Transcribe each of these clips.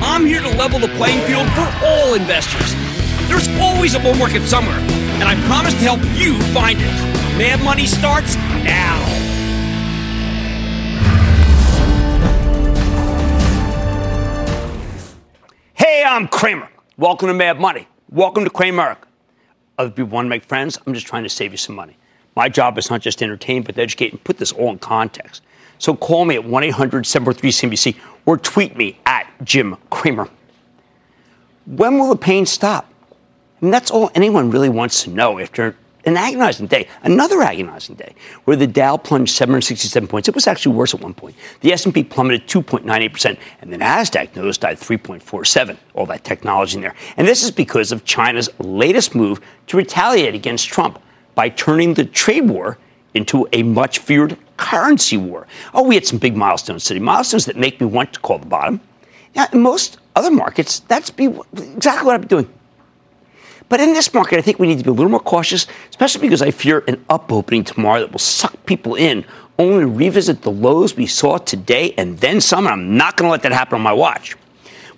I'm here to level the playing field for all investors. There's always a bull market somewhere, and I promise to help you find it. Mad Money starts now. Hey, I'm Cramer. Welcome to Mad Money. Welcome to Cramer. Other people want to make friends. I'm just trying to save you some money. My job is not just to entertain, but to educate and put this all in context. So call me at 1 800 743 CNBC or tweet me at Jim Cramer. When will the pain stop? And that's all anyone really wants to know after an agonizing day, another agonizing day, where the Dow plunged 767 points. It was actually worse at one point. The S&P plummeted 2.98%, and the Nasdaq nosedived 3.47. All that technology in there, and this is because of China's latest move to retaliate against Trump by turning the trade war into a much feared currency war. Oh, we had some big milestones today, milestones that make me want to call the bottom. Now, in most other markets, that's be exactly what I've been doing. But in this market, I think we need to be a little more cautious, especially because I fear an up opening tomorrow that will suck people in, only revisit the lows we saw today and then some. And I'm not going to let that happen on my watch.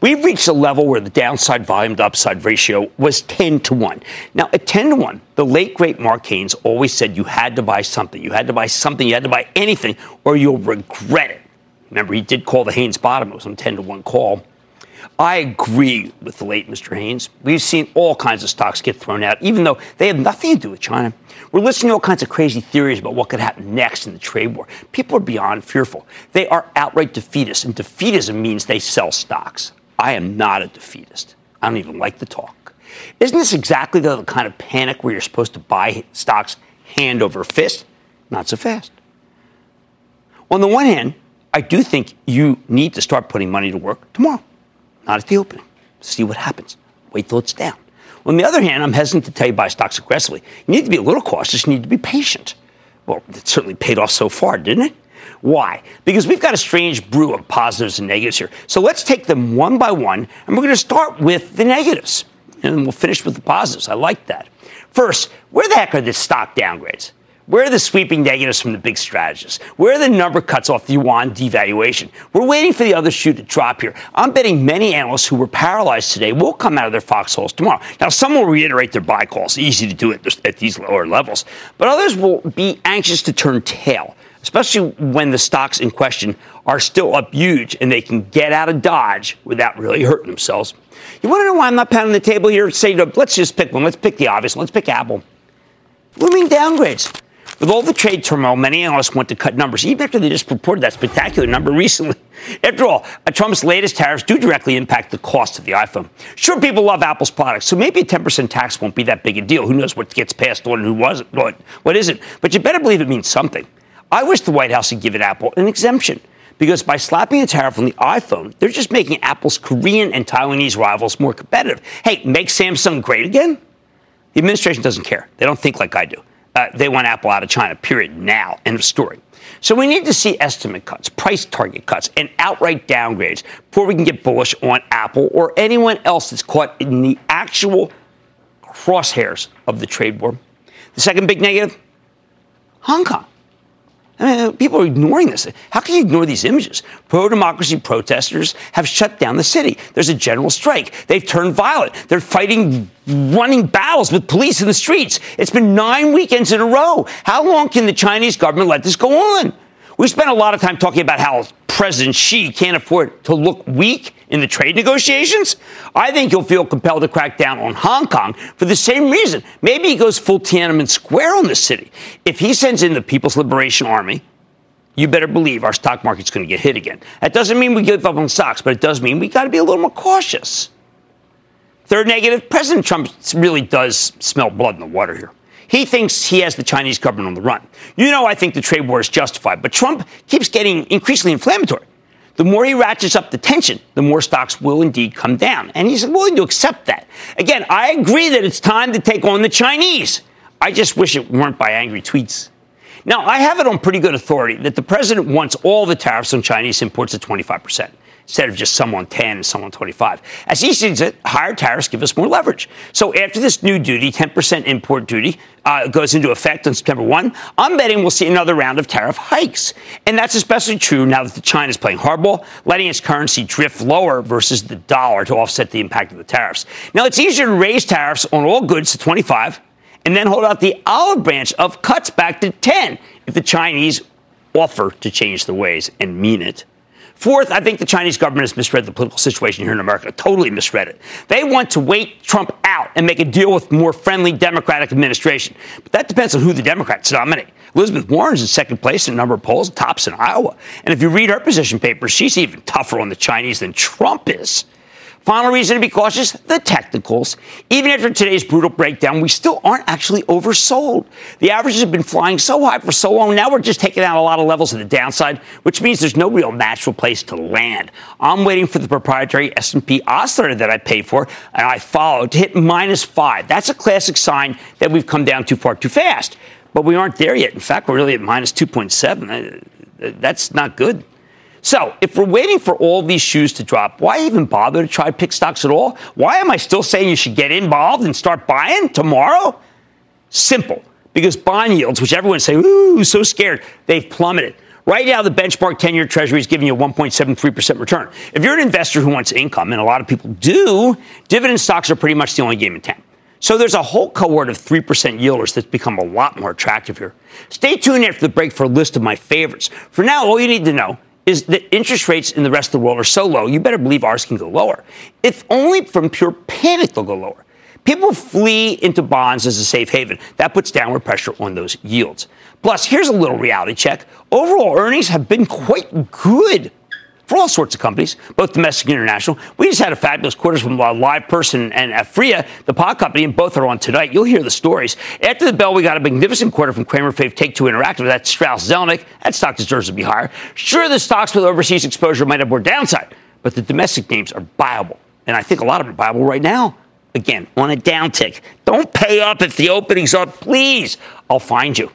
We've reached a level where the downside volume to upside ratio was 10 to 1. Now, at 10 to 1, the late great Mark Haines always said you had to buy something. You had to buy something. You had to buy anything or you'll regret it. Remember, he did call the Haines bottom. It was a 10 to 1 call. I agree with the late Mr. Haines. We've seen all kinds of stocks get thrown out, even though they have nothing to do with China. We're listening to all kinds of crazy theories about what could happen next in the trade war. People are beyond fearful. They are outright defeatists, and defeatism means they sell stocks. I am not a defeatist. I don't even like the talk. Isn't this exactly the kind of panic where you're supposed to buy stocks hand over fist? Not so fast. On the one hand, I do think you need to start putting money to work tomorrow, not at the opening. See what happens. Wait till it's down. On the other hand, I'm hesitant to tell you buy stocks aggressively. You need to be a little cautious. You need to be patient. Well, it certainly paid off so far, didn't it? Why? Because we've got a strange brew of positives and negatives here. So let's take them one by one, and we're going to start with the negatives, and we'll finish with the positives. I like that. First, where the heck are the stock downgrades? Where are the sweeping negatives from the big strategists? Where are the number cuts off the yuan devaluation? We're waiting for the other shoe to drop here. I'm betting many analysts who were paralyzed today will come out of their foxholes tomorrow. Now, some will reiterate their buy calls. Easy to do it at these lower levels. But others will be anxious to turn tail especially when the stocks in question are still up huge and they can get out of Dodge without really hurting themselves. You want to know why I'm not pounding the table here? Say, let's just pick one. Let's pick the obvious. Let's pick Apple. Looming downgrades. With all the trade turmoil, many analysts want to cut numbers, even after they just reported that spectacular number recently. After all, Trump's latest tariffs do directly impact the cost of the iPhone. Sure, people love Apple's products, so maybe a 10% tax won't be that big a deal. Who knows what gets passed on and who wasn't, what, what isn't. But you better believe it means something. I wish the White House had given Apple an exemption because by slapping a tariff on the iPhone, they're just making Apple's Korean and Taiwanese rivals more competitive. Hey, make Samsung great again? The administration doesn't care. They don't think like I do. Uh, they want Apple out of China, period, now. End of story. So we need to see estimate cuts, price target cuts, and outright downgrades before we can get bullish on Apple or anyone else that's caught in the actual crosshairs of the trade war The second big negative Hong Kong. I mean, people are ignoring this. How can you ignore these images? Pro democracy protesters have shut down the city. There's a general strike. They've turned violent. They're fighting running battles with police in the streets. It's been nine weekends in a row. How long can the Chinese government let this go on? We spent a lot of time talking about how President Xi can't afford to look weak in the trade negotiations, I think he'll feel compelled to crack down on Hong Kong for the same reason. Maybe he goes full Tiananmen Square on the city. If he sends in the People's Liberation Army, you better believe our stock market's going to get hit again. That doesn't mean we give up on stocks, but it does mean we got to be a little more cautious. Third negative, President Trump really does smell blood in the water here. He thinks he has the Chinese government on the run. You know, I think the trade war is justified, but Trump keeps getting increasingly inflammatory. The more he ratchets up the tension, the more stocks will indeed come down. And he's willing to accept that. Again, I agree that it's time to take on the Chinese. I just wish it weren't by angry tweets. Now, I have it on pretty good authority that the president wants all the tariffs on Chinese imports at 25 percent instead of just some on 10 and some on 25. As he sees it, higher tariffs give us more leverage. So after this new duty, 10% import duty, uh, goes into effect on September 1, I'm betting we'll see another round of tariff hikes. And that's especially true now that China is playing hardball, letting its currency drift lower versus the dollar to offset the impact of the tariffs. Now, it's easier to raise tariffs on all goods to 25 and then hold out the olive branch of cuts back to 10 if the Chinese offer to change the ways and mean it. Fourth, I think the Chinese government has misread the political situation here in America, totally misread it. They want to wait Trump out and make a deal with more friendly Democratic administration. But that depends on who the Democrats nominate. Elizabeth Warren's in second place in a number of polls, tops in Iowa. And if you read her position papers, she's even tougher on the Chinese than Trump is. Final reason to be cautious the technicals. Even after today's brutal breakdown, we still aren't actually oversold. The averages have been flying so high for so long. Now we're just taking out a lot of levels of the downside, which means there's no real natural place to land. I'm waiting for the proprietary S&P oscillator that I paid for and I followed to hit minus five. That's a classic sign that we've come down too far too fast. But we aren't there yet. In fact, we're really at minus 2.7. That's not good. So, if we're waiting for all these shoes to drop, why even bother to try pick stocks at all? Why am I still saying you should get involved and start buying tomorrow? Simple. Because bond yields, which everyone's saying, ooh, so scared, they've plummeted. Right now, the benchmark 10 year treasury is giving you a 1.73% return. If you're an investor who wants income, and a lot of people do, dividend stocks are pretty much the only game in town. So there's a whole cohort of 3% yielders that's become a lot more attractive here. Stay tuned after the break for a list of my favorites. For now, all you need to know is that interest rates in the rest of the world are so low, you better believe ours can go lower. If only from pure panic they'll go lower. People flee into bonds as a safe haven. That puts downward pressure on those yields. Plus, here's a little reality check. Overall earnings have been quite good for all sorts of companies, both domestic and international. We just had a fabulous quarter from a live person and Aphria, the pod company, and both are on tonight. You'll hear the stories. After the bell, we got a magnificent quarter from Cramer Fave Take Two Interactive. That's Strauss Zelnick. That stock deserves to be higher. Sure, the stocks with overseas exposure might have more downside, but the domestic names are viable. And I think a lot of them are viable right now. Again, on a downtick. Don't pay up if the opening's up, please. I'll find you.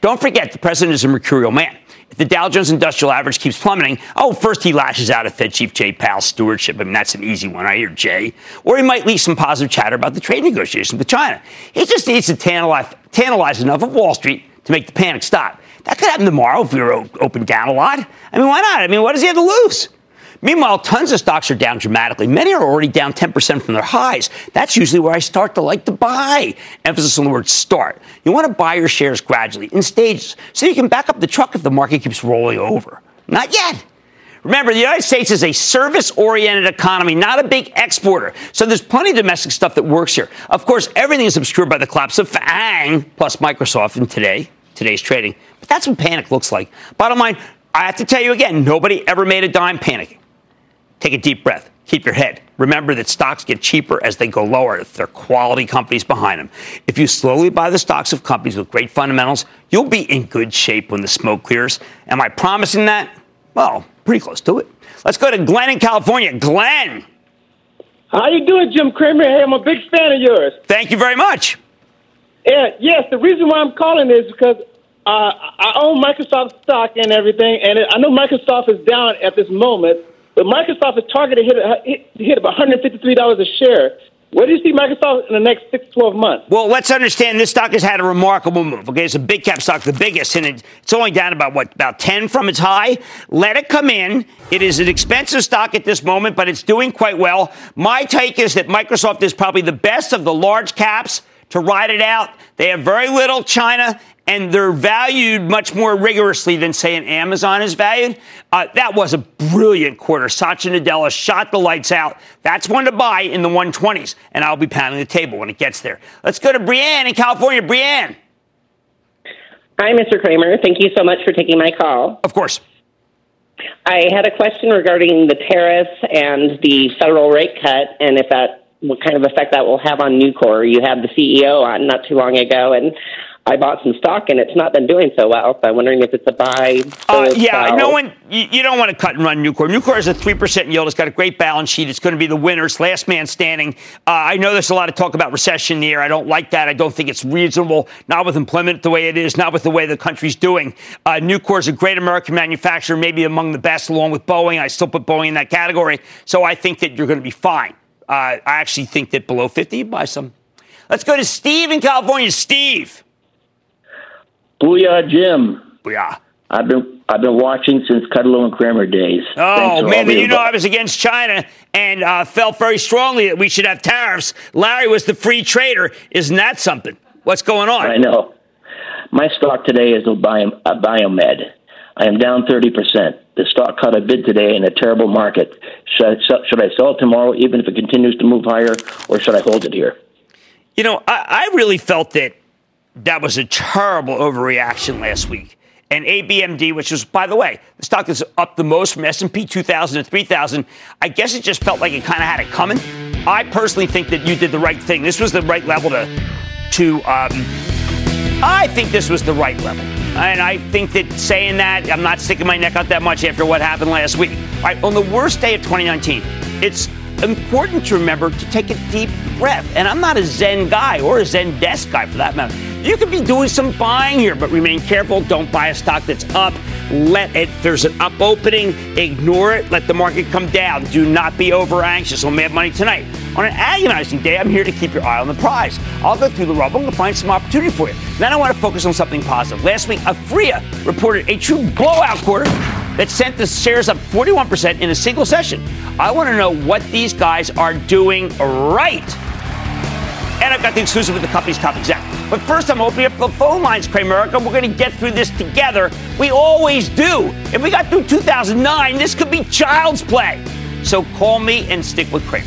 Don't forget, the president is a mercurial man. If the Dow Jones Industrial Average keeps plummeting, oh, first he lashes out at Fed Chief Jay Powell's stewardship. I mean, that's an easy one. I hear Jay. Or he might leave some positive chatter about the trade negotiations with China. He just needs to tantalize, tantalize enough of Wall Street to make the panic stop. That could happen tomorrow if we were open down a lot. I mean, why not? I mean, what does he have to lose? Meanwhile, tons of stocks are down dramatically. Many are already down 10% from their highs. That's usually where I start to like to buy. Emphasis on the word start. You want to buy your shares gradually in stages so you can back up the truck if the market keeps rolling over. Not yet. Remember, the United States is a service oriented economy, not a big exporter. So there's plenty of domestic stuff that works here. Of course, everything is obscured by the collapse of FANG plus Microsoft in today, today's trading. But that's what panic looks like. Bottom line, I have to tell you again, nobody ever made a dime panicking. Take a deep breath. Keep your head. Remember that stocks get cheaper as they go lower if they're quality companies behind them. If you slowly buy the stocks of companies with great fundamentals, you'll be in good shape when the smoke clears. Am I promising that? Well, pretty close to it. Let's go to Glenn in California. Glenn. How are you doing, Jim Cramer? Hey, I'm a big fan of yours. Thank you very much. Yeah, yes, the reason why I'm calling is because uh, I own Microsoft stock and everything, and I know Microsoft is down at this moment. But Microsoft is targeted to hit, hit, hit about $153 a share. Where do you see Microsoft in the next six, 12 months? Well, let's understand this stock has had a remarkable move. Okay, it's a big cap stock, the biggest, and it's only down about what, about 10 from its high. Let it come in. It is an expensive stock at this moment, but it's doing quite well. My take is that Microsoft is probably the best of the large caps to ride it out. They have very little China and they're valued much more rigorously than, say, an Amazon is valued. Uh, that was a brilliant quarter. Satya Nadella shot the lights out. That's one to buy in the 120s, and I'll be pounding the table when it gets there. Let's go to Brienne in California. Brienne. Hi, Mr. Cramer. Thank you so much for taking my call. Of course. I had a question regarding the tariffs and the federal rate cut, and if that, what kind of effect that will have on Nucor. You had the CEO on not too long ago, and I bought some stock and it's not been doing so well. So I'm wondering if it's a buy. Uh, yeah, sell. no one. You, you, don't want to cut and run Nucor. Nucor is a three percent yield. It's got a great balance sheet. It's going to be the winners, last man standing. Uh, I know there's a lot of talk about recession here. I don't like that. I don't think it's reasonable. Not with employment the way it is. Not with the way the country's doing. Uh, Nucor is a great American manufacturer, maybe among the best, along with Boeing. I still put Boeing in that category. So I think that you're going to be fine. Uh, I actually think that below 50, you buy some. Let's go to Steve in California. Steve. Booyah, Jim. Booyah. I've been I've been watching since Kudlow and Cramer days. Oh man, you know I was against China and uh, felt very strongly that we should have tariffs. Larry was the free trader. Isn't that something? What's going on? I know. My stock today is a, Bio, Abiomed. I am down thirty percent. The stock cut a bid today in a terrible market. Should I, should I sell it tomorrow, even if it continues to move higher, or should I hold it here? You know, I, I really felt that that was a terrible overreaction last week. And ABMD, which was, by the way, the stock is up the most from S&P 2000 to 3000, I guess it just felt like it kind of had it coming. I personally think that you did the right thing. This was the right level to, to. Um, I think this was the right level. And I think that saying that, I'm not sticking my neck out that much after what happened last week. All right, on the worst day of 2019, it's important to remember to take a deep breath. And I'm not a Zen guy or a Zendesk guy for that matter. You could be doing some buying here, but remain careful. Don't buy a stock that's up. Let it, there's an up opening, ignore it, let the market come down. Do not be over anxious on Mad Money tonight. On an agonizing day, I'm here to keep your eye on the prize. I'll go through the rubble and find some opportunity for you. Then I want to focus on something positive. Last week, Aphria reported a true blowout quarter that sent the shares up 41% in a single session. I want to know what these guys are doing right. And I've got the exclusive with the company's top exec. But first, I'm opening up the phone lines, Cramerica. We're going to get through this together. We always do. If we got through 2009, this could be child's play. So call me and stick with Cramer.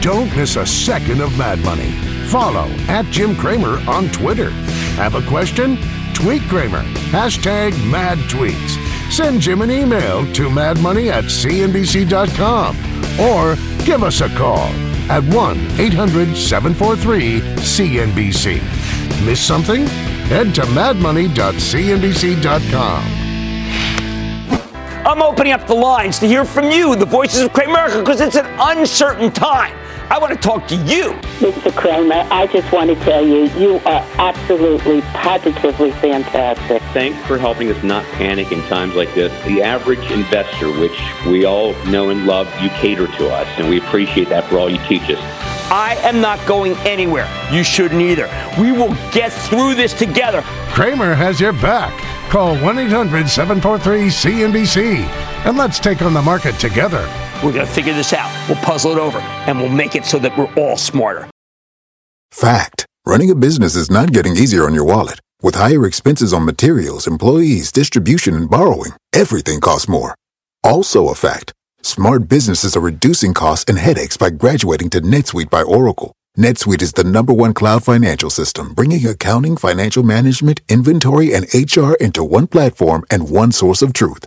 Don't miss a second of Mad Money. Follow at Jim Cramer on Twitter. Have a question? Tweet Cramer. Hashtag mad tweets. Send Jim an email to madmoney at cnbc.com or give us a call at 1 800 743 CNBC. Miss something? Head to madmoney.cnbc.com. I'm opening up the lines to hear from you, the voices of Cramerica, because it's an uncertain time. I want to talk to you. Mr. Cramer, I just want to tell you, you are absolutely, positively fantastic. Thanks for helping us not panic in times like this. The average investor, which we all know and love, you cater to us, and we appreciate that for all you teach us. I am not going anywhere. You shouldn't either. We will get through this together. Cramer has your back. Call 1 800 743 CNBC and let's take on the market together. We're going to figure this out. We'll puzzle it over and we'll make it so that we're all smarter. Fact running a business is not getting easier on your wallet. With higher expenses on materials, employees, distribution, and borrowing, everything costs more. Also, a fact smart businesses are reducing costs and headaches by graduating to NetSuite by Oracle. NetSuite is the number one cloud financial system, bringing accounting, financial management, inventory, and HR into one platform and one source of truth.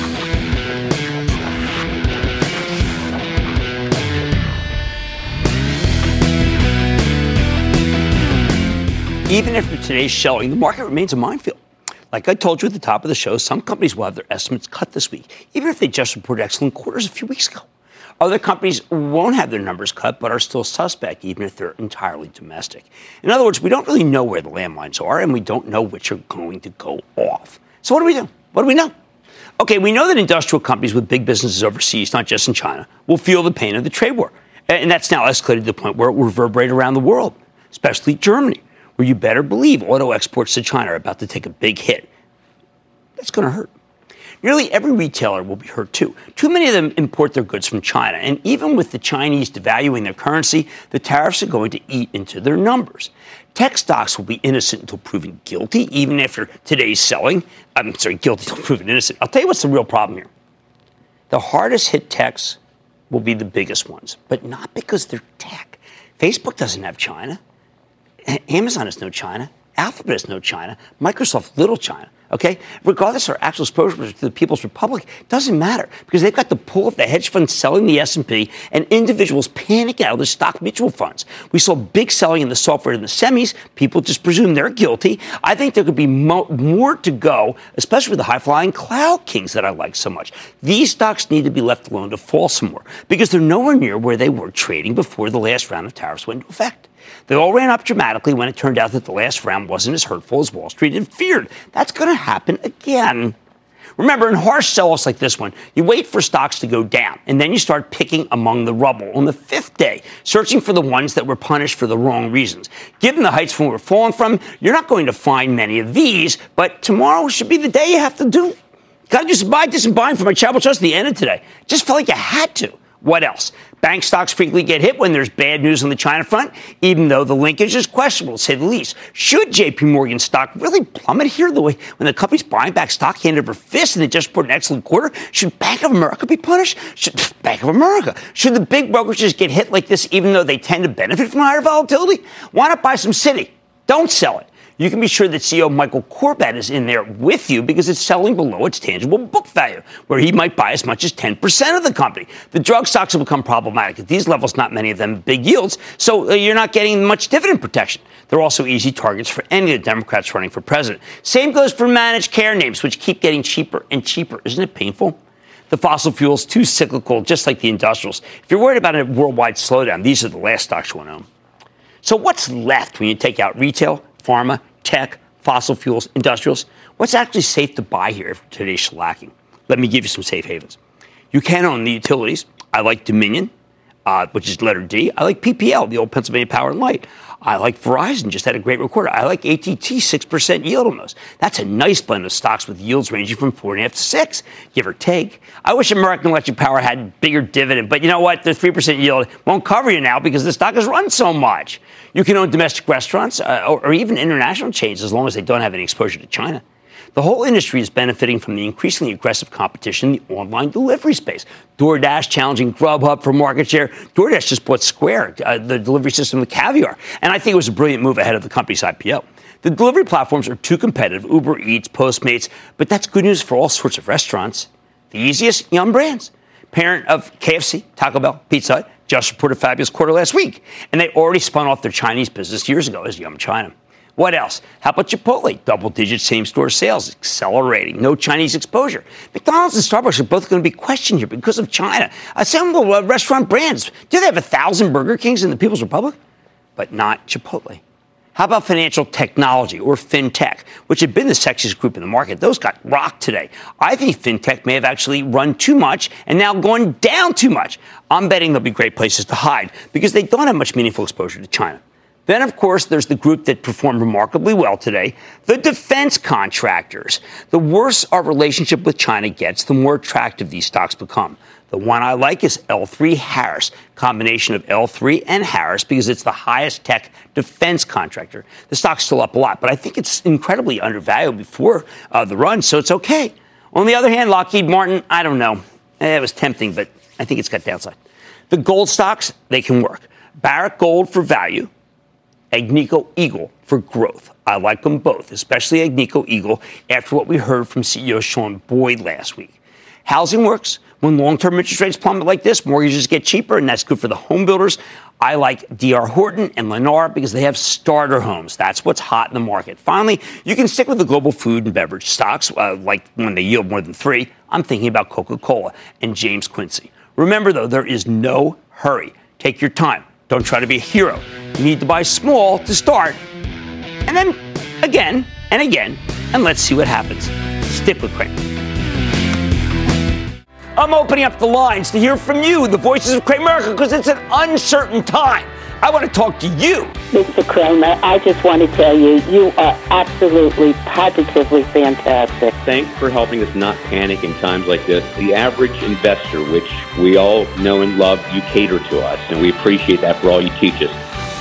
Even after today's showing, the market remains a minefield. Like I told you at the top of the show, some companies will have their estimates cut this week, even if they just reported excellent quarters a few weeks ago. Other companies won't have their numbers cut, but are still suspect, even if they're entirely domestic. In other words, we don't really know where the landmines are, and we don't know which are going to go off. So, what do we do? What do we know? Okay, we know that industrial companies with big businesses overseas, not just in China, will feel the pain of the trade war. And that's now escalated to the point where it will reverberate around the world, especially Germany where you better believe auto exports to China are about to take a big hit. That's going to hurt. Nearly every retailer will be hurt too. Too many of them import their goods from China. And even with the Chinese devaluing their currency, the tariffs are going to eat into their numbers. Tech stocks will be innocent until proven guilty, even after today's selling. I'm sorry, guilty until proven innocent. I'll tell you what's the real problem here. The hardest hit techs will be the biggest ones, but not because they're tech. Facebook doesn't have China. Amazon is no China. Alphabet is no China. Microsoft, little China. Okay? Regardless of our actual exposure to the People's Republic, doesn't matter because they've got the pull of the hedge funds selling the S&P and individuals panicking out of the stock mutual funds. We saw big selling in the software and the semis. People just presume they're guilty. I think there could be mo- more to go, especially with the high-flying cloud kings that I like so much. These stocks need to be left alone to fall some more because they're nowhere near where they were trading before the last round of tariffs went into effect. They all ran up dramatically when it turned out that the last round wasn't as hurtful as Wall Street had feared. That's going to happen again. Remember, in harsh sell-offs like this one, you wait for stocks to go down, and then you start picking among the rubble on the fifth day, searching for the ones that were punished for the wrong reasons. Given the heights from where we're falling from, you're not going to find many of these, but tomorrow should be the day you have to do. Got to just buy this and buying for my Chapel Trust at the end of today. Just felt like you had to. What else? Bank stocks frequently get hit when there's bad news on the China front, even though the linkage is questionable, to say the least. Should JP Morgan stock really plummet here the way when the company's buying back stock hand over fist and they just reported an excellent quarter? Should Bank of America be punished? Should Bank of America? Should the big brokerages get hit like this even though they tend to benefit from higher volatility? Why not buy some Citi? Don't sell it you can be sure that CEO Michael Corbat is in there with you because it's selling below its tangible book value, where he might buy as much as 10% of the company. The drug stocks will become problematic. At these levels, not many of them big yields, so uh, you're not getting much dividend protection. They're also easy targets for any of the Democrats running for president. Same goes for managed care names, which keep getting cheaper and cheaper. Isn't it painful? the fossil fuels too cyclical, just like the industrials. If you're worried about a worldwide slowdown, these are the last stocks you want to own. So what's left when you take out retail, pharma, tech, fossil fuels, industrials. What's actually safe to buy here if today's shellacking? Let me give you some safe havens. You can own the utilities. I like Dominion, uh, which is letter D. I like PPL, the old Pennsylvania Power and Light. I like Verizon, just had a great record. I like ATT, 6% yield on those. That's a nice blend of stocks with yields ranging from 4.5 to 6, give or take. I wish American Electric Power had bigger dividend, but you know what? The 3% yield won't cover you now because the stock has run so much. You can own domestic restaurants uh, or, or even international chains as long as they don't have any exposure to China. The whole industry is benefiting from the increasingly aggressive competition in the online delivery space. DoorDash challenging Grubhub for market share. DoorDash just bought Square, uh, the delivery system with Caviar. And I think it was a brilliant move ahead of the company's IPO. The delivery platforms are too competitive Uber Eats, Postmates, but that's good news for all sorts of restaurants. The easiest, Yum Brands, parent of KFC, Taco Bell, Pizza Hut, just reported a fabulous quarter last week, and they already spun off their Chinese business years ago as Yum China. What else? How about Chipotle? Double digit same store sales, accelerating, no Chinese exposure. McDonald's and Starbucks are both going to be questioned here because of China. Uh, restaurant brands, do they have a thousand Burger Kings in the People's Republic? But not Chipotle. How about financial technology or fintech, which had been the sexiest group in the market? Those got rocked today. I think fintech may have actually run too much and now gone down too much. I'm betting there'll be great places to hide because they don't have much meaningful exposure to China. Then, of course, there's the group that performed remarkably well today the defense contractors. The worse our relationship with China gets, the more attractive these stocks become. The one I like is L3 Harris, combination of L3 and Harris because it's the highest tech defense contractor. The stock's still up a lot, but I think it's incredibly undervalued before uh, the run, so it's okay. On the other hand, Lockheed Martin, I don't know. Eh, it was tempting, but I think it's got downside. The gold stocks, they can work. Barrick Gold for value, Agnico Eagle for growth. I like them both, especially Agnico Eagle after what we heard from CEO Sean Boyd last week. Housing works. When long term interest rates plummet like this, mortgages get cheaper, and that's good for the home builders. I like DR Horton and Lennar because they have starter homes. That's what's hot in the market. Finally, you can stick with the global food and beverage stocks, uh, like when they yield more than three. I'm thinking about Coca Cola and James Quincy. Remember, though, there is no hurry. Take your time. Don't try to be a hero. You need to buy small to start, and then again and again, and let's see what happens. Stick with Cramer. I'm opening up the lines to hear from you, the voices of Cramerica, because it's an uncertain time. I want to talk to you. Mr. Cramer, I just want to tell you, you are absolutely, positively fantastic. Thanks for helping us not panic in times like this. The average investor, which we all know and love, you cater to us, and we appreciate that for all you teach us.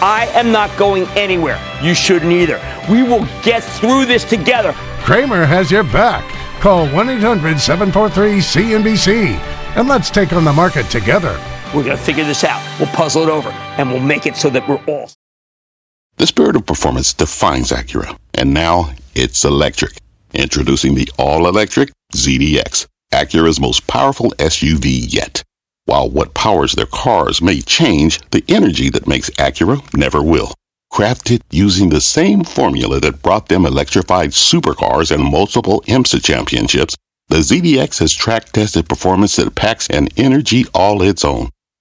I am not going anywhere. You shouldn't either. We will get through this together. Cramer has your back. Call 1 800 743 CNBC and let's take on the market together. We're going to figure this out. We'll puzzle it over and we'll make it so that we're all. The spirit of performance defines Acura, and now it's electric. Introducing the all electric ZDX, Acura's most powerful SUV yet. While what powers their cars may change, the energy that makes Acura never will. Crafted using the same formula that brought them electrified supercars and multiple IMSA championships, the ZDX has track tested performance that packs an energy all its own.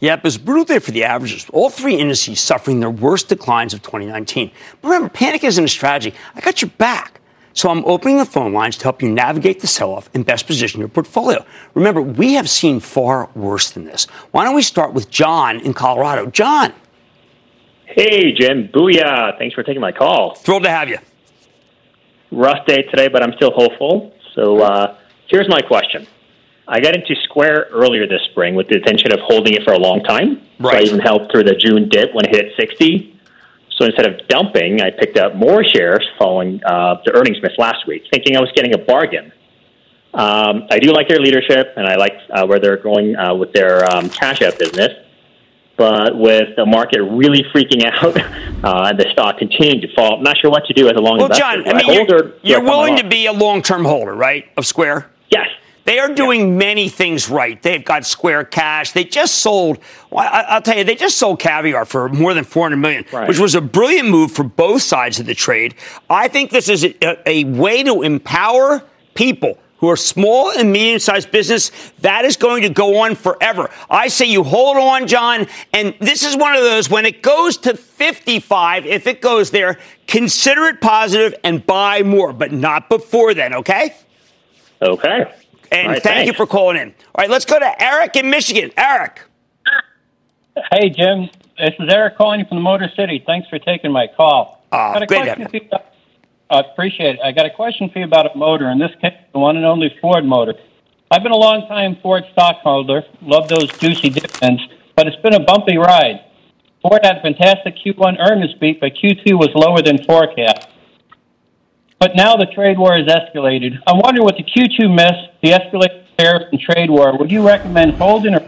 Yep, it was a brutal day for the averages. All three indices suffering their worst declines of 2019. But remember, panic isn't a strategy. I got your back. So I'm opening the phone lines to help you navigate the sell-off and best position your portfolio. Remember, we have seen far worse than this. Why don't we start with John in Colorado? John. Hey, Jim. Booyah. Thanks for taking my call. Thrilled to have you. Rough day today, but I'm still hopeful. So uh, here's my question. I got into Square earlier this spring with the intention of holding it for a long time. Right. So I even helped through the June dip when it hit 60. So instead of dumping, I picked up more shares following uh, the earnings miss last week, thinking I was getting a bargain. Um, I do like their leadership, and I like uh, where they're going uh, with their um, cash out business. But with the market really freaking out uh, and the stock continuing to fall, I'm not sure what to do as a long Well, investor. Well, John, Do I mean, you're, or do I you're willing to be a long-term holder, right, of Square? Yes. They are doing many things right. They've got Square Cash. They just sold. I, will tell you, they just sold caviar for more than 400 million, right. which was a brilliant move for both sides of the trade. I think this is a, a way to empower people who are small and medium sized business, that is going to go on forever. I say you hold on, John. And this is one of those when it goes to 55, if it goes there, consider it positive and buy more, but not before then, okay? Okay. And right, thank thanks. you for calling in. All right, let's go to Eric in Michigan. Eric. Hey, Jim. This is Eric calling you from the Motor City. Thanks for taking my call. Uh, Got a question I appreciate it. I got a question for you about a motor. In this case, the one and only Ford motor. I've been a long time Ford stockholder. Love those juicy dividends, but it's been a bumpy ride. Ford had a fantastic Q1 earnings beat, but Q2 was lower than forecast. But now the trade war has escalated. I'm wondering with the Q2 miss, the escalated tariffs and trade war, would you recommend holding or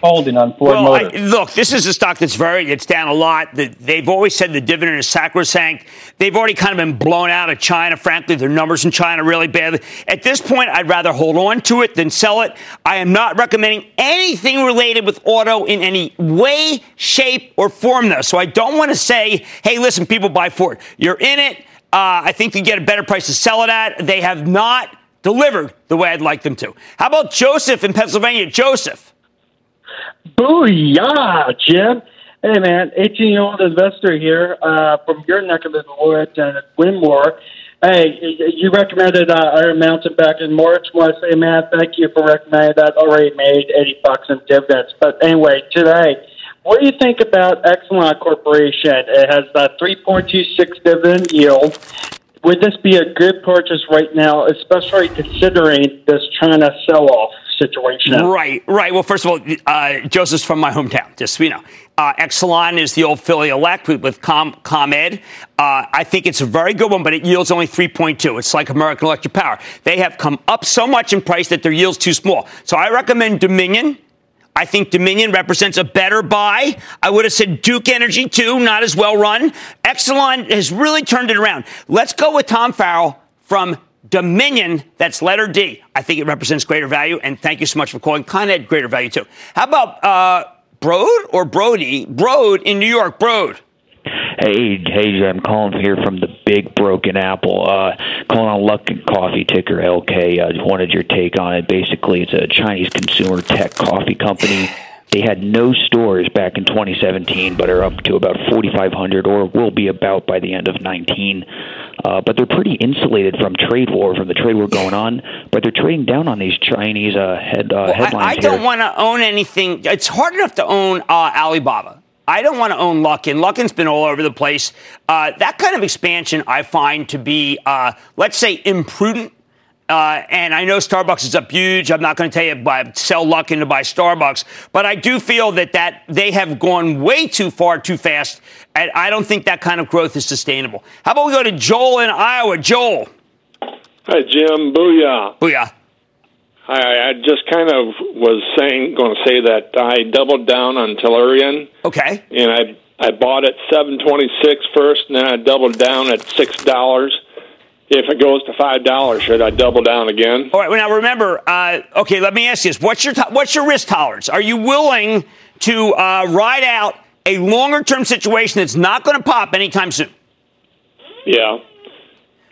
holding on Ford well, Motor. I, look, this is a stock that's very, it's down a lot. They've always said the dividend is sacrosanct. They've already kind of been blown out of China. Frankly, their numbers in China really bad. At this point, I'd rather hold on to it than sell it. I am not recommending anything related with auto in any way, shape, or form, though. So I don't want to say, hey, listen, people buy Ford. You're in it. Uh, I think you get a better price to sell it at. They have not delivered the way I'd like them to. How about Joseph in Pennsylvania? Joseph. Booyah, Jim. Hey, man, 18 year old investor here uh, from your neck of the woods and Wyndmoor. Hey, you recommended uh, Iron Mountain back in March. Want to say, man, thank you for recommending that. Already made 80 bucks in dividends. But anyway, today, what do you think about Exelon Corporation? It has a 3.26 dividend yield. Would this be a good purchase right now, especially considering this China sell off? situation. Right, right. Well, first of all, uh, Joseph's from my hometown, just so you know. Uh, Exelon is the old Philly elect with Com- ComEd. Uh, I think it's a very good one, but it yields only 3.2. It's like American Electric Power. They have come up so much in price that their yield's too small. So I recommend Dominion. I think Dominion represents a better buy. I would have said Duke Energy too, not as well run. Exelon has really turned it around. Let's go with Tom Farrell from Dominion, that's letter D. I think it represents greater value. And thank you so much for calling. Con Ed, greater value too. How about uh, Broad or Brody? Broad in New York. Broad. Hey, hey, I'm calling here from the Big Broken Apple. Uh, calling on Luckin Coffee, ticker LK. I uh, wanted your take on it. Basically, it's a Chinese consumer tech coffee company. They had no stores back in 2017, but are up to about 4,500, or will be about by the end of 19. Uh, but they're pretty insulated from trade war, from the trade war going on. But they're trading down on these Chinese uh, head uh, well, headlines. I, I don't want to own anything. It's hard enough to own uh, Alibaba. I don't want to own Luckin. Luckin's been all over the place. Uh, that kind of expansion I find to be, uh, let's say, imprudent uh, and I know Starbucks is up huge. I'm not going to tell you buy, sell Luckin to buy Starbucks, but I do feel that that they have gone way too far, too fast, and I don't think that kind of growth is sustainable. How about we go to Joel in Iowa? Joel. Hi, Jim. Booyah. Booyah. Hi, I just kind of was saying, going to say that I doubled down on Tellurian. Okay. And I I bought at seven twenty six first, and then I doubled down at six dollars if it goes to five dollars, should I double down again? All right. Well, now remember. Uh, okay, let me ask you this: What's your to- what's your risk tolerance? Are you willing to uh, ride out a longer term situation that's not going to pop anytime soon? Yeah.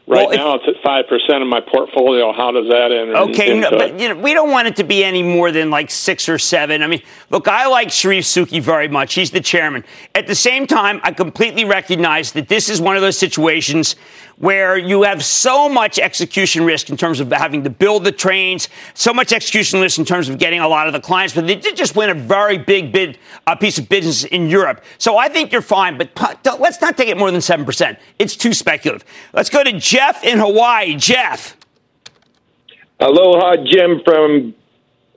Right well, now, if, it's at five percent of my portfolio. How does that enter? Okay, no, but you know, we don't want it to be any more than like six or seven. I mean, look, I like Charif Souki very much. He's the chairman. At the same time, I completely recognize that this is one of those situations where you have so much execution risk in terms of having to build the trains, so much execution risk in terms of getting a lot of the clients. But they did just win a very big bid, a piece of business in Europe. So I think you're fine, but let's not take it more than 7%. It's too speculative. Let's go to Jeff in Hawaii. Jeff. Aloha, Jim from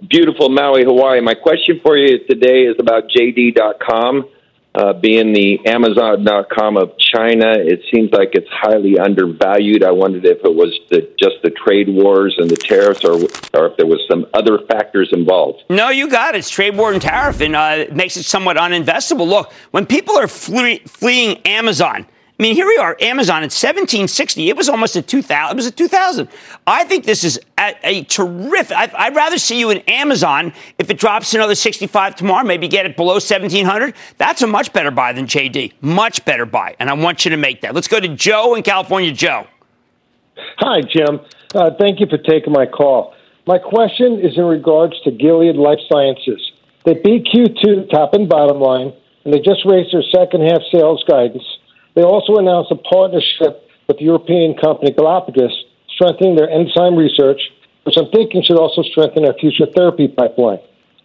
beautiful Maui, Hawaii. My question for you today is about JD.com uh, being the Amazon.com of China, it seems like it's highly undervalued. I wondered if it was the, just the trade wars and the tariffs, or or if there was some other factors involved. No, you got it. It's trade war and tariff, and uh, it makes it somewhat uninvestable. Look, when people are fle- fleeing Amazon I mean, here we are, Amazon at 1760. It was almost at 2000. It was at 2000. I think this is a, a terrific. I, would rather see you in Amazon if it drops another 65 tomorrow, maybe get it below 1700. That's a much better buy than JD. Much better buy. And I want you to make that. Let's go to Joe in California. Joe. Hi, Jim. Uh, thank you for taking my call. My question is in regards to Gilead Life Sciences. They beat Q2 top and bottom line, and they just raised their second half sales guidance. They also announced a partnership with the European company Galapagos, strengthening their enzyme research, which I'm thinking should also strengthen our future therapy pipeline.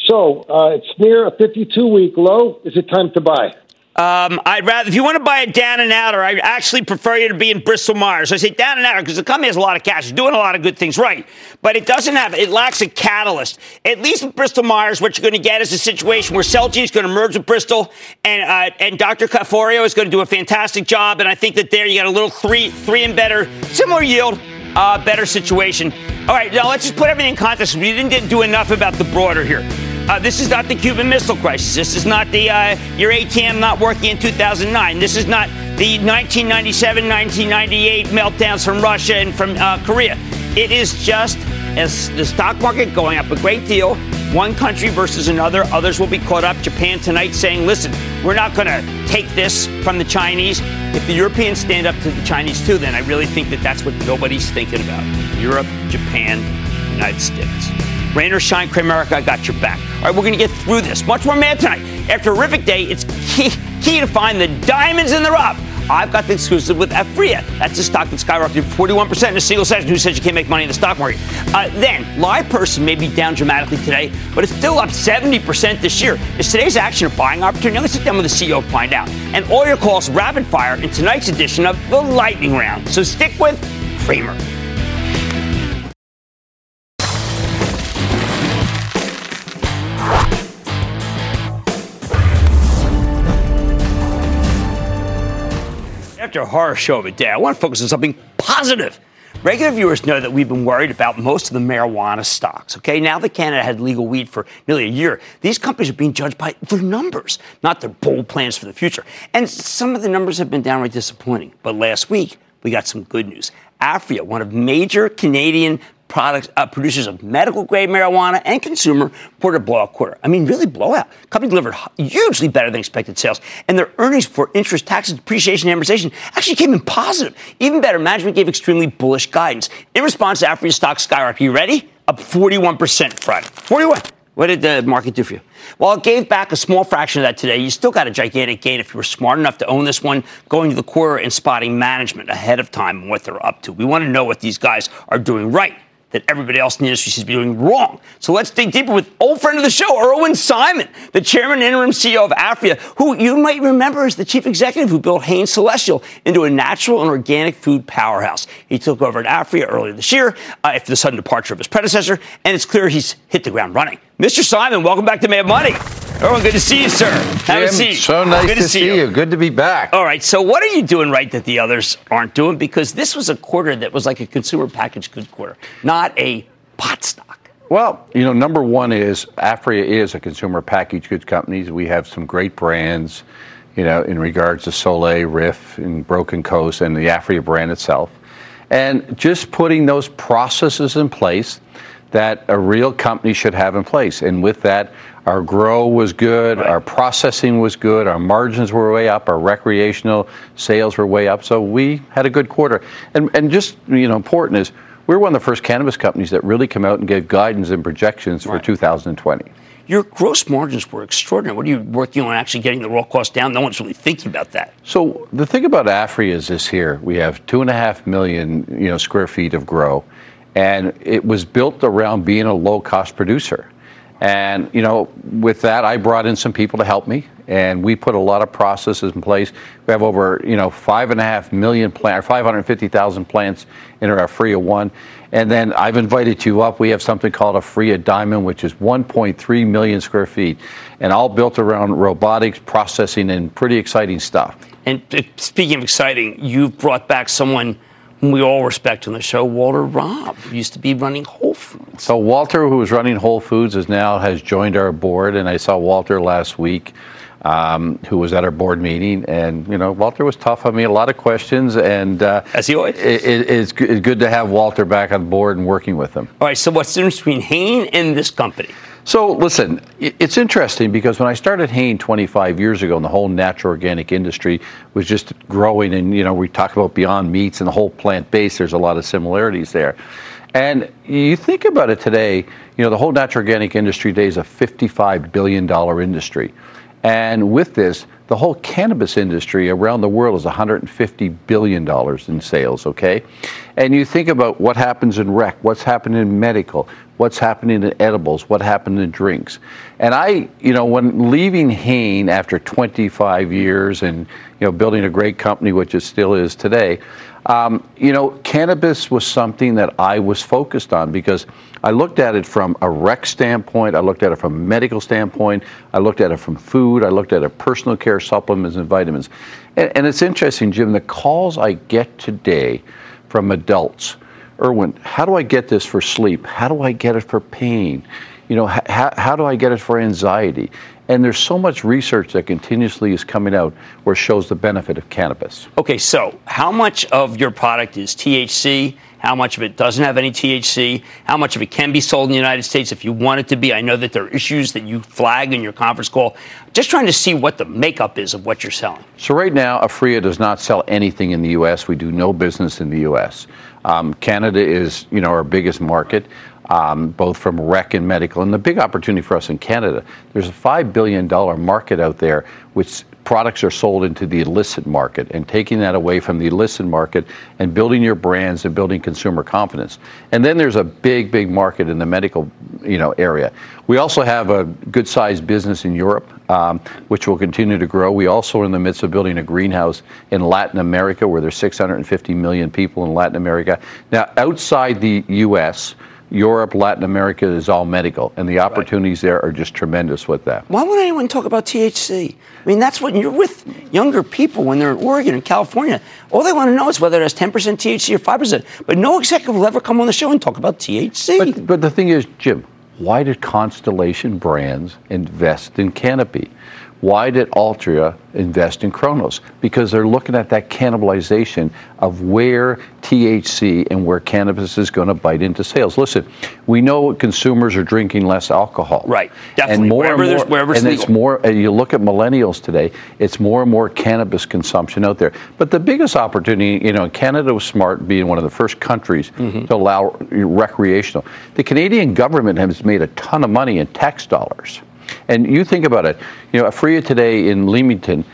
So uh, it's near a 52 week low. Is it time to buy? Um, I'd rather, if you want to buy it down and out, or I actually prefer you to be in Bristol Myers. I say down and out because the company has a lot of cash, it's doing a lot of good things right, but it doesn't have, it lacks a catalyst. At least with Bristol Myers, what you're going to get is a situation where Celgene is going to merge with Bristol, and uh, and Dr. Caforio is going to do a fantastic job. And I think that there you got a little three, three and better, similar yield, uh, better situation. All right, now let's just put everything in context. We didn't do enough about the broader here. Uh, this is not the Cuban Missile Crisis. This is not the uh, your ATM not working in 2009. This is not the 1997, 1998 meltdowns from Russia and from uh, Korea. It is just as the stock market going up a great deal. One country versus another. Others will be caught up. Japan tonight saying, listen, we're not going to take this from the Chinese. If the Europeans stand up to the Chinese too, then I really think that that's what nobody's thinking about. Europe, Japan, United States. Rain or shine, Cramerica, I got your back. All right, we're going to get through this. Much more mad tonight. After a horrific day, it's key, key to find the diamonds in the rough. I've got the exclusive with Aphria. That's a stock that skyrocketed 41% in a single session. Who says you can't make money in the stock market? Uh, then, LivePerson may be down dramatically today, but it's still up 70% this year. Is today's action a buying opportunity? Let's sit down with the CEO to find out. And all your calls rapid fire in tonight's edition of the Lightning Round. So stick with Cramer. After a horror show of a day, I want to focus on something positive. Regular viewers know that we've been worried about most of the marijuana stocks. Okay, now that Canada had legal weed for nearly a year, these companies are being judged by their numbers, not their bold plans for the future. And some of the numbers have been downright disappointing. But last week, we got some good news. Aphria, one of major Canadian products, uh, producers of medical grade marijuana and consumer reported blowout quarter. I mean, really blowout. Company delivered hugely better than expected sales, and their earnings for interest, taxes, depreciation, and amortization actually came in positive. Even better, management gave extremely bullish guidance. In response, to Aphria stock skyrocketed. You ready? Up 41% Friday. 41. What did the market do for you? Well, it gave back a small fraction of that today. You still got a gigantic gain if you were smart enough to own this one, going to the quarter and spotting management ahead of time and what they're up to. We want to know what these guys are doing right that everybody else in the industry to be doing wrong. So let's dig deeper with old friend of the show, Irwin Simon, the chairman and interim CEO of Aphria, who you might remember as the chief executive who built Hain Celestial into a natural and organic food powerhouse. He took over at Aphria earlier this year uh, after the sudden departure of his predecessor, and it's clear he's hit the ground running. Mr. Simon, welcome back to Mad Money. Everyone, good to see you, sir. Have a seat. So nice good to, to see, you. you. Good to be back. All right. So, what are you doing right that the others aren't doing? Because this was a quarter that was like a consumer packaged good quarter, not a pot stock. Well, you know, number one is Aphria is a consumer packaged goods company. We have some great brands, you know, in regards to Solei, Riff, and Broken Coast, and the Aphria brand itself. And just putting those processes in place that a real company should have in place. And with that, our grow was good, right. our processing was good, our margins were way up, our recreational sales were way up. So we had a good quarter. And and just you know important is we are one of the first cannabis companies that really came out and gave guidance and projections right. for 2020. Your gross margins were extraordinary. What are you working on actually getting the raw cost down? No one's really thinking about that. So the thing about Afri is this here: we have two and a half million you know square feet of grow and it was built around being a low cost producer. And you know, with that, I brought in some people to help me, and we put a lot of processes in place. We have over you know five and a half million plants, fifty thousand plants in our Aphria One, and then I've invited you up. We have something called a Aphria Diamond, which is 1.3 million square feet, and all built around robotics, processing, and pretty exciting stuff. And uh, speaking of exciting, you've brought back someone we all respect on the show, Walter Robb, used to be running Whole Foods. So Walter, who was running Whole Foods, is now has joined our board, and I saw Walter last week. um, who was at our board meeting, and you know Walter was tough on me, a lot of questions, and uh, as he always. It, it, it's, good to have Walter back on board and working with him. All right. So what's the difference between Hain and this company? So listen, it's interesting because when I started Hain 25 years ago, and the whole natural organic industry was just growing, and you know we talk about Beyond Meats and the whole plant based. There's a lot of similarities there, and you think about it today. You know the whole natural organic industry today is a 55 billion dollar industry, and with this, the whole cannabis industry around the world is 150 billion dollars in sales. Okay, and you think about what happens in rec, what's happening in medical, what's happening in edibles, what happened in drinks. And I, you know, when leaving Hain after 25 years and you know building a great company, which it still is today, um, you know, cannabis was something that I was focused on because I looked at it from a rec standpoint, I looked at it from a medical standpoint, I looked at it from food, I looked at it personal care supplements and vitamins. And, and it's interesting, Jim, the calls I get today from adults. Irwin, how do I get this for sleep? How do I get it for pain? You know, how do I get it for anxiety? And there's so much research that continuously is coming out where it shows the benefit of cannabis. Okay, so how much of your product is THC? How much of it doesn't have any THC? How much of it can be sold in the United States if you want it to be? I know that there are issues that you flag in your conference call. Just trying to see what the makeup is of what you're selling. So right now, Aphria does not sell anything in the U.S. We do no business in the U.S. Um, Canada is, you know, our biggest market, um, both from rec and medical. And the big opportunity for us in Canada, there's a five billion dollar market out there, which products are sold into the illicit market, and taking that away from the illicit market and building your brands and building consumer confidence. And then there's a big, big market in the medical, you know, area. We also have a good-sized business in Europe, um, which will continue to grow. We also are in the midst of building a greenhouse in Latin America, where there's 650 million people in Latin America. Now, outside the U.S., Europe, Latin America is all medical, and the opportunities there are just tremendous with that. Why would anyone talk about THC? I mean, that's what you're with younger people when they're in Oregon and California. All they want to know is whether it has 10% THC or 5%. But no executive will ever come on the show and talk about THC. But, but the thing is, Jim, why did Constellation Brands invest in Canopy? Why did Altria invest in Cronos? Because they're looking at that cannibalization of where THC and where cannabis is going to bite into sales. Listen, we know consumers are drinking less alcohol. Right, definitely. And more Wherever and there's- more, wherever it's and it's more. And you look at millennials today; it's more and more cannabis consumption out there. But the biggest opportunity, you know, Canada was smart, being one of the first countries Mm-hmm. to allow recreational. The Canadian government has made a ton of money in tax dollars. And you think about it, you know, Aphria today in Leamington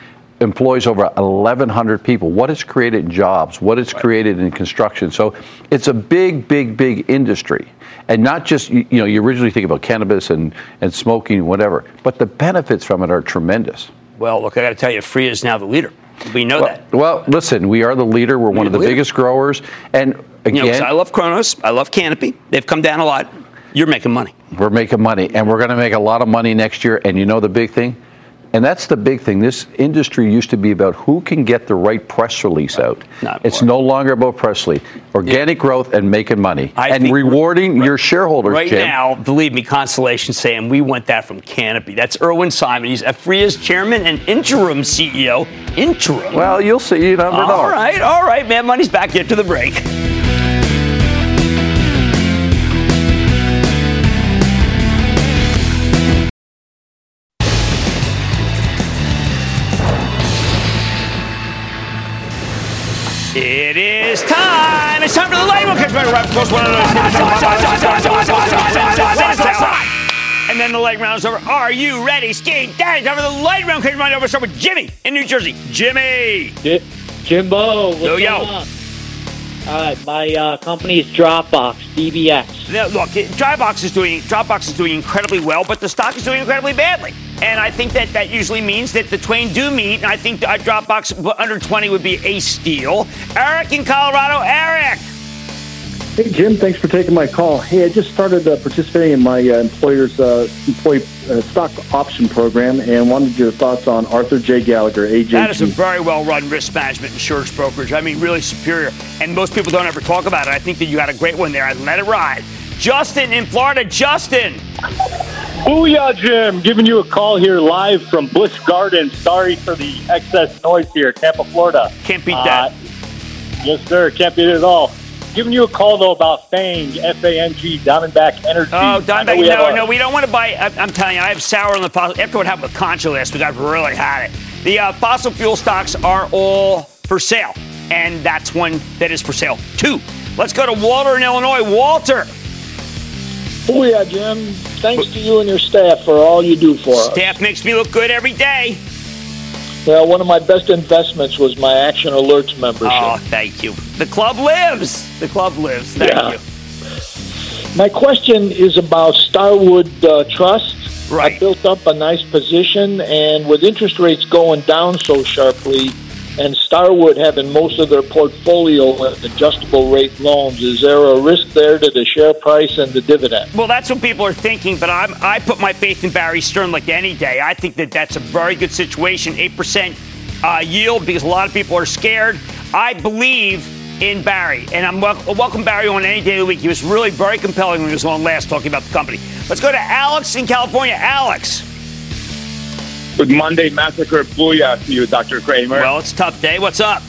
employs over 1,100 people. What it's created in jobs, what it's created in construction. So it's a big, big, big industry. And not just, you you know, you originally think about cannabis and, and smoking, whatever, but the benefits from it are tremendous. well, look, I got to tell you, Free is now the leader. We know well, that. Well, listen, we are the leader. We're one of the leader. biggest growers. And You know, again, I love Cronos. I love Canopy. They've come down a lot. You're making money. We're making money, and we're going to make a lot of money next year. And you know the big thing? And that's the big thing. This industry used to be about who can get the right press release out. it's no longer about press release. Organic growth and making money I and rewarding your shareholders, Right Jim. now, believe me, Constellation saying we want that from Canopy. That's Irwin Simon. He's Aphria's chairman and interim CEO. Interim. Well, you'll see. You never know. All right, all right, man. Money's back. Get to the break. Is time. It's time for the lightning round. Catch my right close one. Of those. And then the leg round is over. Are you ready? Skate down. Time for the light round. Catch my over. Start with Jimmy in New Jersey. Jimmy. Jimbo, what's Yo, yo. All right, my uh, company is Dropbox, DBX. Now, look, Dropbox is doing Dropbox is doing incredibly well, but the stock is doing incredibly badly. And I think that that usually means that the twain do meet. And I think uh, Dropbox under 20 would be a steal. Eric in Colorado. Eric. Hey, Jim, thanks for taking my call. Hey, I just started uh, participating in my uh, employer's uh, employee uh, stock option program and wanted your thoughts on Arthur J. Gallagher, AJG. That is a very well run risk management insurance brokerage. I mean, really superior. And most people don't ever talk about it. I think that you got a great one there. I let it ride. Justin in Florida. Justin. Booyah, Jim. Giving you a call here live from Busch Gardens. Sorry for the excess noise here, Tampa, Florida. Can't beat that. Uh, yes, sir. Can't beat it at all. Giving you a call, though, about FANG, F-A-N-G, Diamondback Energy. Oh, Diamondback. No, a- no, we don't want to buy. I, I'm telling you, I have sour on the fossil. After what happened with Concho last week, I've really had it. The uh, fossil fuel stocks are all for sale, and that's one that is for sale too. Let's go to Walter in Illinois. Walter. Oh yeah, Jim. Thanks to you and your staff for all you do for us. Staff makes me look good every day. Well, one of my best investments was my Action Alerts membership. Oh, thank you. The club lives. The club lives. Thank Yeah. you. My question is about Starwood uh, Trust. Right. I built up a nice position, and with interest rates going down so sharply, and Starwood having most of their portfolio adjustable rate loans, is there a risk there to the share price and the dividend? Well, that's what people are thinking, but I'm, I put my faith in Barry Sternlicht any day. I think that that's a very good situation, 8% uh, yield, because a lot of people are scared. I believe in Barry, and I'm wel- welcome Barry on any day of the week. He was really very compelling when he was on last talking about the company. Let's go to Alex in California. Alex. Good Monday Massacre Booyah to you, Dr. Cramer. Well, it's a tough day. What's up?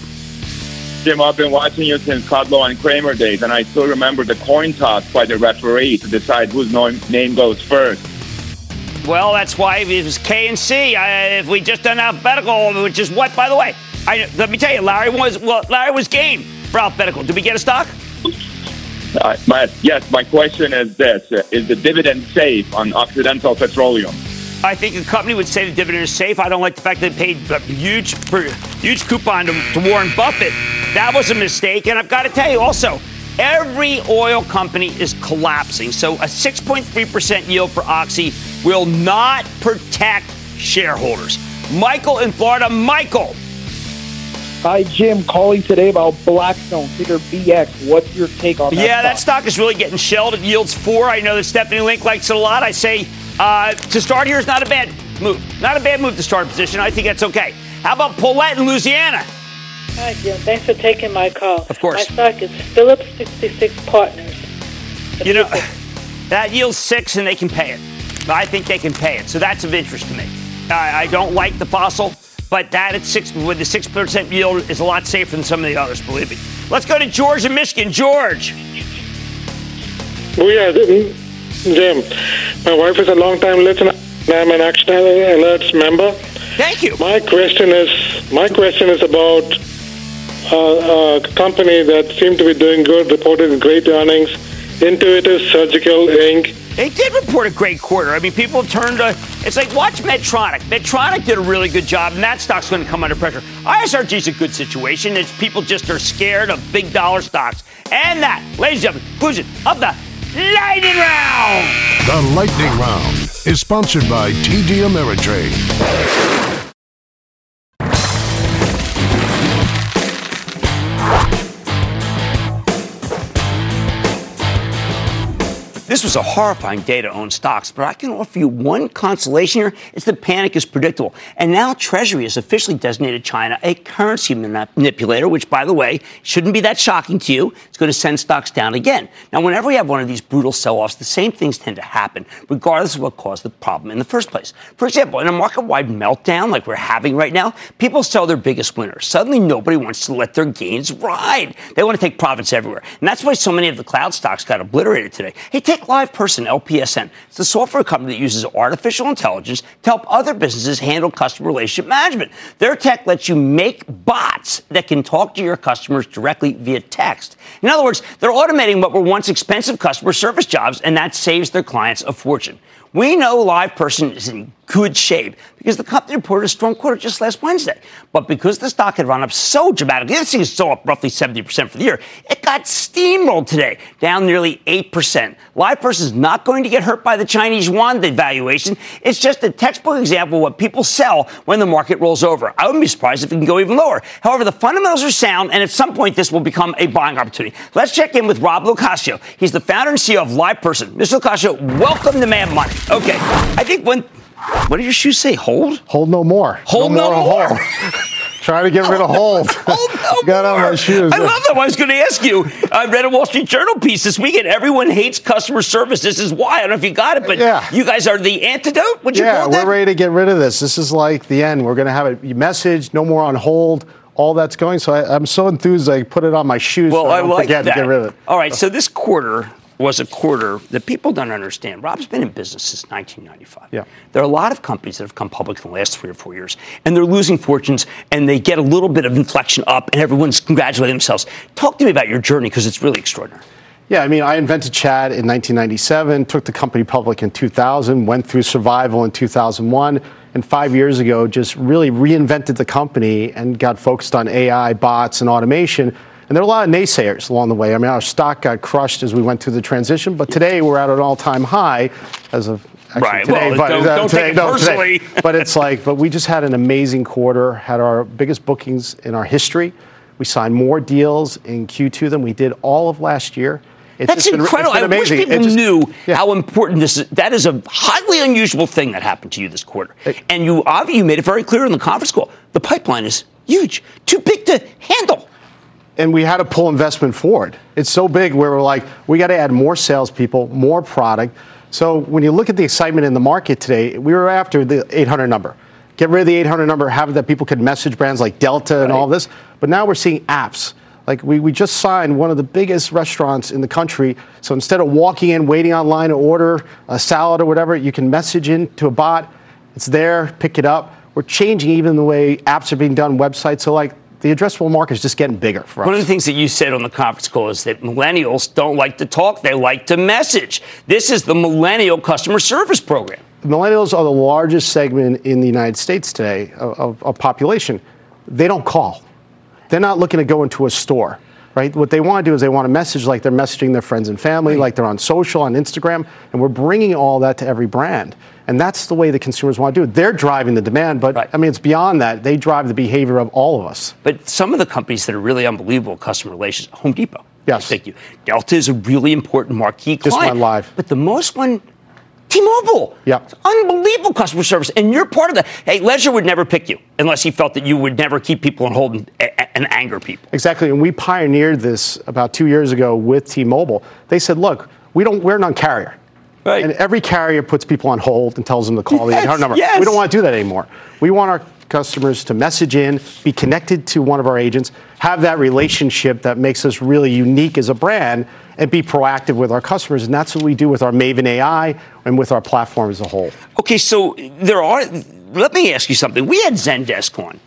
Jim, I've been watching you since Kudlow and Cramer days, and I still remember the coin toss by the referee to decide whose name goes first. Well, that's why it was K and C. I, if we just done alphabetical, which is what, by the way, I, let me tell you, Larry was well, Larry was game for alphabetical. Did we get a stock? Uh, my, yes, my question is this uh, Is the dividend safe on Occidental Petroleum? I think a company would say the dividend is safe. I don't like the fact that they paid a huge, huge coupon to, to Warren Buffett. That was a mistake. And I've got to tell you also, every oil company is collapsing. So a 6.3% yield for Oxy will not protect shareholders. Michael in Florida. Michael. Hi, Jim. Calling today about Blackstone, ticker BX. What's your take on that? Yeah, that stock? stock is really getting shelled. It yields four. I know that Stephanie Link likes it a lot. I say uh, to start here is not a bad move. Not a bad move to start a position. I think that's okay. How about Paulette in Louisiana? Hi, Jim. Thanks for taking my call. Of course. My stock is Phillips 66 Partners. You know, that yields six and they can pay it. I think they can pay it. So that's of interest to me. I, I don't like the fossil, but that at six with the six percent yield is a lot safer than some of the others, believe me. Let's go to George in Michigan. George. Booyah, Jim. My wife is a long-time listener. and I'm an Action Alerts member. Thank you. My question is, my question is about uh, a company that seemed to be doing good, reported great earnings, Intuitive Surgical Inc. They did report a great quarter. I mean, people have turned to. It's like watch Medtronic. Medtronic did a really good job, and that stock's going to come under pressure. ISRG is a good situation. It's people just are scared of big dollar stocks, and that, ladies and gentlemen, conclusion of the lightning round. The Lightning Round is sponsored by TD Ameritrade. This was a horrifying day to own stocks, but I can offer you one consolation here. It's that panic is predictable. And now Treasury has officially designated China a currency manipulator, which, by the way, shouldn't be that shocking to you. It's going to send stocks down again. Now, whenever we have one of these brutal sell offs, the same things tend to happen, regardless of what caused the problem in the first place. For example, in a market wide meltdown like we're having right now, people sell their biggest winners. Suddenly, nobody wants to let their gains ride. They want to take profits everywhere. And that's why so many of the cloud stocks got obliterated today. Hey, take LivePerson, LPSN. It's the software company that uses artificial intelligence to help other businesses handle customer relationship management. Their tech lets you make bots that can talk to your customers directly via text. In other words, they're automating what were once expensive customer service jobs, and that saves their clients a fortune. We know LivePerson is in good shape because the company reported a strong quarter just last Wednesday. But because the stock had run up so dramatically, this thing is still up roughly 70% for the year, it got steamrolled today, down nearly 8%. LivePerson is not going to get hurt by the Chinese yuan devaluation. It's just a textbook example of what people sell when the market rolls over. I wouldn't be surprised if it can go even lower. However, the fundamentals are sound, and at some point, this will become a buying opportunity. Let's check in with Rob LoCascio. He's the founder and CEO of LivePerson. Mr. LoCascio, welcome to Mad Money. Okay, I think when what did your shoes say? Hold? Hold no more. Hold no, more. Trying to get rid of hold. Hold no more. Got on my shoes. I love that. I was going to ask you. I read a Wall Street Journal piece this weekend. Everyone hates customer service. This is why. I don't know if you got it, but Yeah. you guys are the antidote. Would you yeah, call we're ready to get rid of this. This is like the end. We're going to have a message, no more on hold, all that's going. So I, I'm so enthused I put it on my shoes Well, so I I like forget that. to get rid of it. All right, so this quarter was a quarter that people don't understand. Rob's been in business since 1995. Yeah. There are a lot of companies that have come public in the last three or four years, and they're losing fortunes, and they get a little bit of inflection up, and everyone's congratulating themselves. Talk to me about your journey because it's really extraordinary. Yeah, I mean, I invented chat in 1997, took the company public in 2000, went through survival in 2001, and five years ago just really reinvented the company and got focused on AI, bots, and automation. And there were a lot of naysayers along the way. I mean, our stock got crushed as we went through the transition, but today we're at an all-time high as of actually Right, today. well, but, don't- uh, don't today- take it no, today. personally. but it's like, but we just had an amazing quarter, had our biggest bookings in our history. We signed more deals in Q2 than we did all of last year. It's That's just been- it's incredible. been I wish people just- knew how important this is. That is a highly unusual thing that happened to you this quarter. And you obviously you made it very clear in the conference call. The pipeline is huge, too big to handle. And we had to pull investment forward. It's so big where we're like, we got to add more salespeople, more product. So when you look at the excitement in the market today, we were after the 800 number. Get rid of the 800 number, have it that people could message brands like Delta and all this. But now we're seeing apps. Like we, we just signed one of the biggest restaurants in the country. So instead of walking in, waiting online to order a salad or whatever, you can message in to a bot. It's there, pick it up. We're changing even the way apps are being done, websites. So like the addressable market is just getting bigger for us. One of the things that you said on the conference call is that millennials don't like to talk, they like to message. This is the millennial customer service program. Millennials are the largest segment in the United States today of, of, of population. They don't call. They're not looking to go into a store, right? What they want to do is they want to message like they're messaging their friends and family, like they're on social, on Instagram, and we're bringing all that to every brand. And that's the way the consumers want to do it. They're driving the demand, but I mean, it's beyond that. They drive the behavior of all of us. But some of the companies that are really unbelievable customer relations, Home Depot. Yes. Thank you. Delta is a really important marquee Just client. went live. But the most one, T-Mobile. Yeah. It's unbelievable customer service, and you're part of that. Hey, Legere would never pick you unless he felt that you would never keep people on hold and, eh, and anger people. Exactly, and we pioneered this about two years ago with T-Mobile. They said, "Look, we don't. We're non-carrier, right. and every carrier puts people on hold and tells them to call Yes, the 800 number. yes. We don't want to do that anymore. We want our customers to message in, be connected to one of our agents, have that relationship that makes us really unique as a brand, and be proactive with our customers. And that's what we do with our Maven AI and with our platform as a whole. Okay, so there are. Let me ask you something. We had Zendesk on.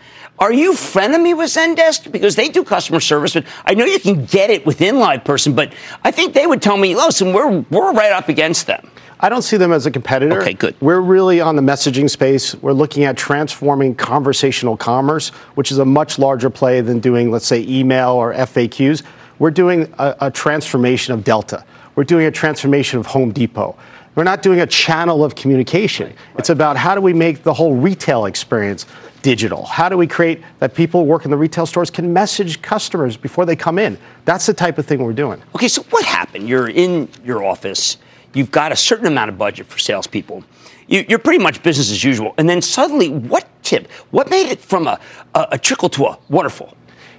Are you frenemy with Zendesk? Because they do customer service, but I know you can get it within LivePerson, but I think they would tell me, listen, we're, we're right up against them. I don't see them as a competitor. Okay, good. We're really on the messaging space. We're looking at transforming conversational commerce, which is a much larger play than doing, let's say, email or FAQs. We're doing a, a transformation of Delta. We're doing a transformation of Home Depot. We're not doing a channel of communication. It's about how do we make the whole retail experience digital? How do we create that people who work in the retail stores can message customers before they come in? That's the type of thing we're doing. Okay, so what happened? You're in your office, you've got a certain amount of budget for salespeople. You, you're pretty much business as usual. And then suddenly, what tip? What made it from a, a, a trickle to a waterfall?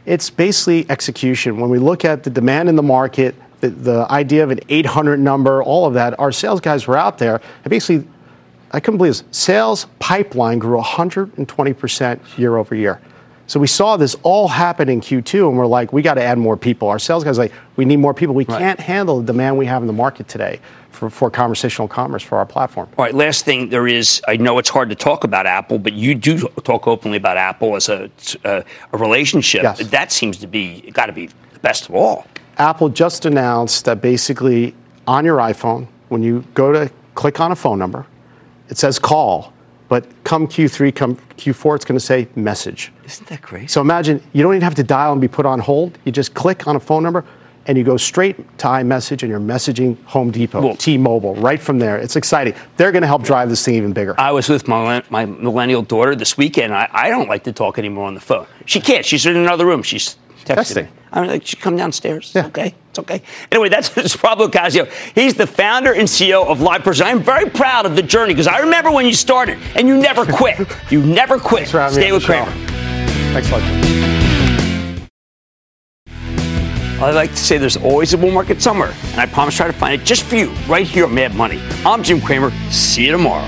It's basically execution. When we look at the demand in the market, the, the idea of an 800 number, all of that, our sales guys were out there and basically, I couldn't believe this, sales pipeline grew 120% year over year. So we saw this all happen in Q2, and we're like, we got to add more people. Our sales guys are like, we need more people. We can't handle the demand we have in the market today for, for conversational commerce for our platform. All right, last thing there is, I know it's hard to talk about Apple, but you do talk openly about Apple as a, a, a relationship. Yes. That seems to be, got to be the best of all. Apple just announced that basically on your iPhone, when you go to click on a phone number, it says call, but come Q3, come Q4, it's going to say message. Isn't that great? So imagine you don't even have to dial and be put on hold. You just click on a phone number and you go straight to iMessage and you're messaging Home Depot, T-Mobile, right from there. It's exciting. They're going to help drive this thing even bigger. I was with my, my millennial daughter this weekend. I, I don't like to talk anymore on the phone. She can't. She's in another room. She's texting. Texting. I'm like, she come downstairs. Yeah. Okay. It's okay. Anyway, that's Rob LoCascio. He's the founder and CEO of LivePerson. I'm very proud of the journey because I remember when you started and you never quit. you never quit. Stay with. Cramer. Thanks lot. I like to say there's always a bull market somewhere, and I promise to try to find it just for you right here on Mad Money. I'm Jim Cramer. See you tomorrow.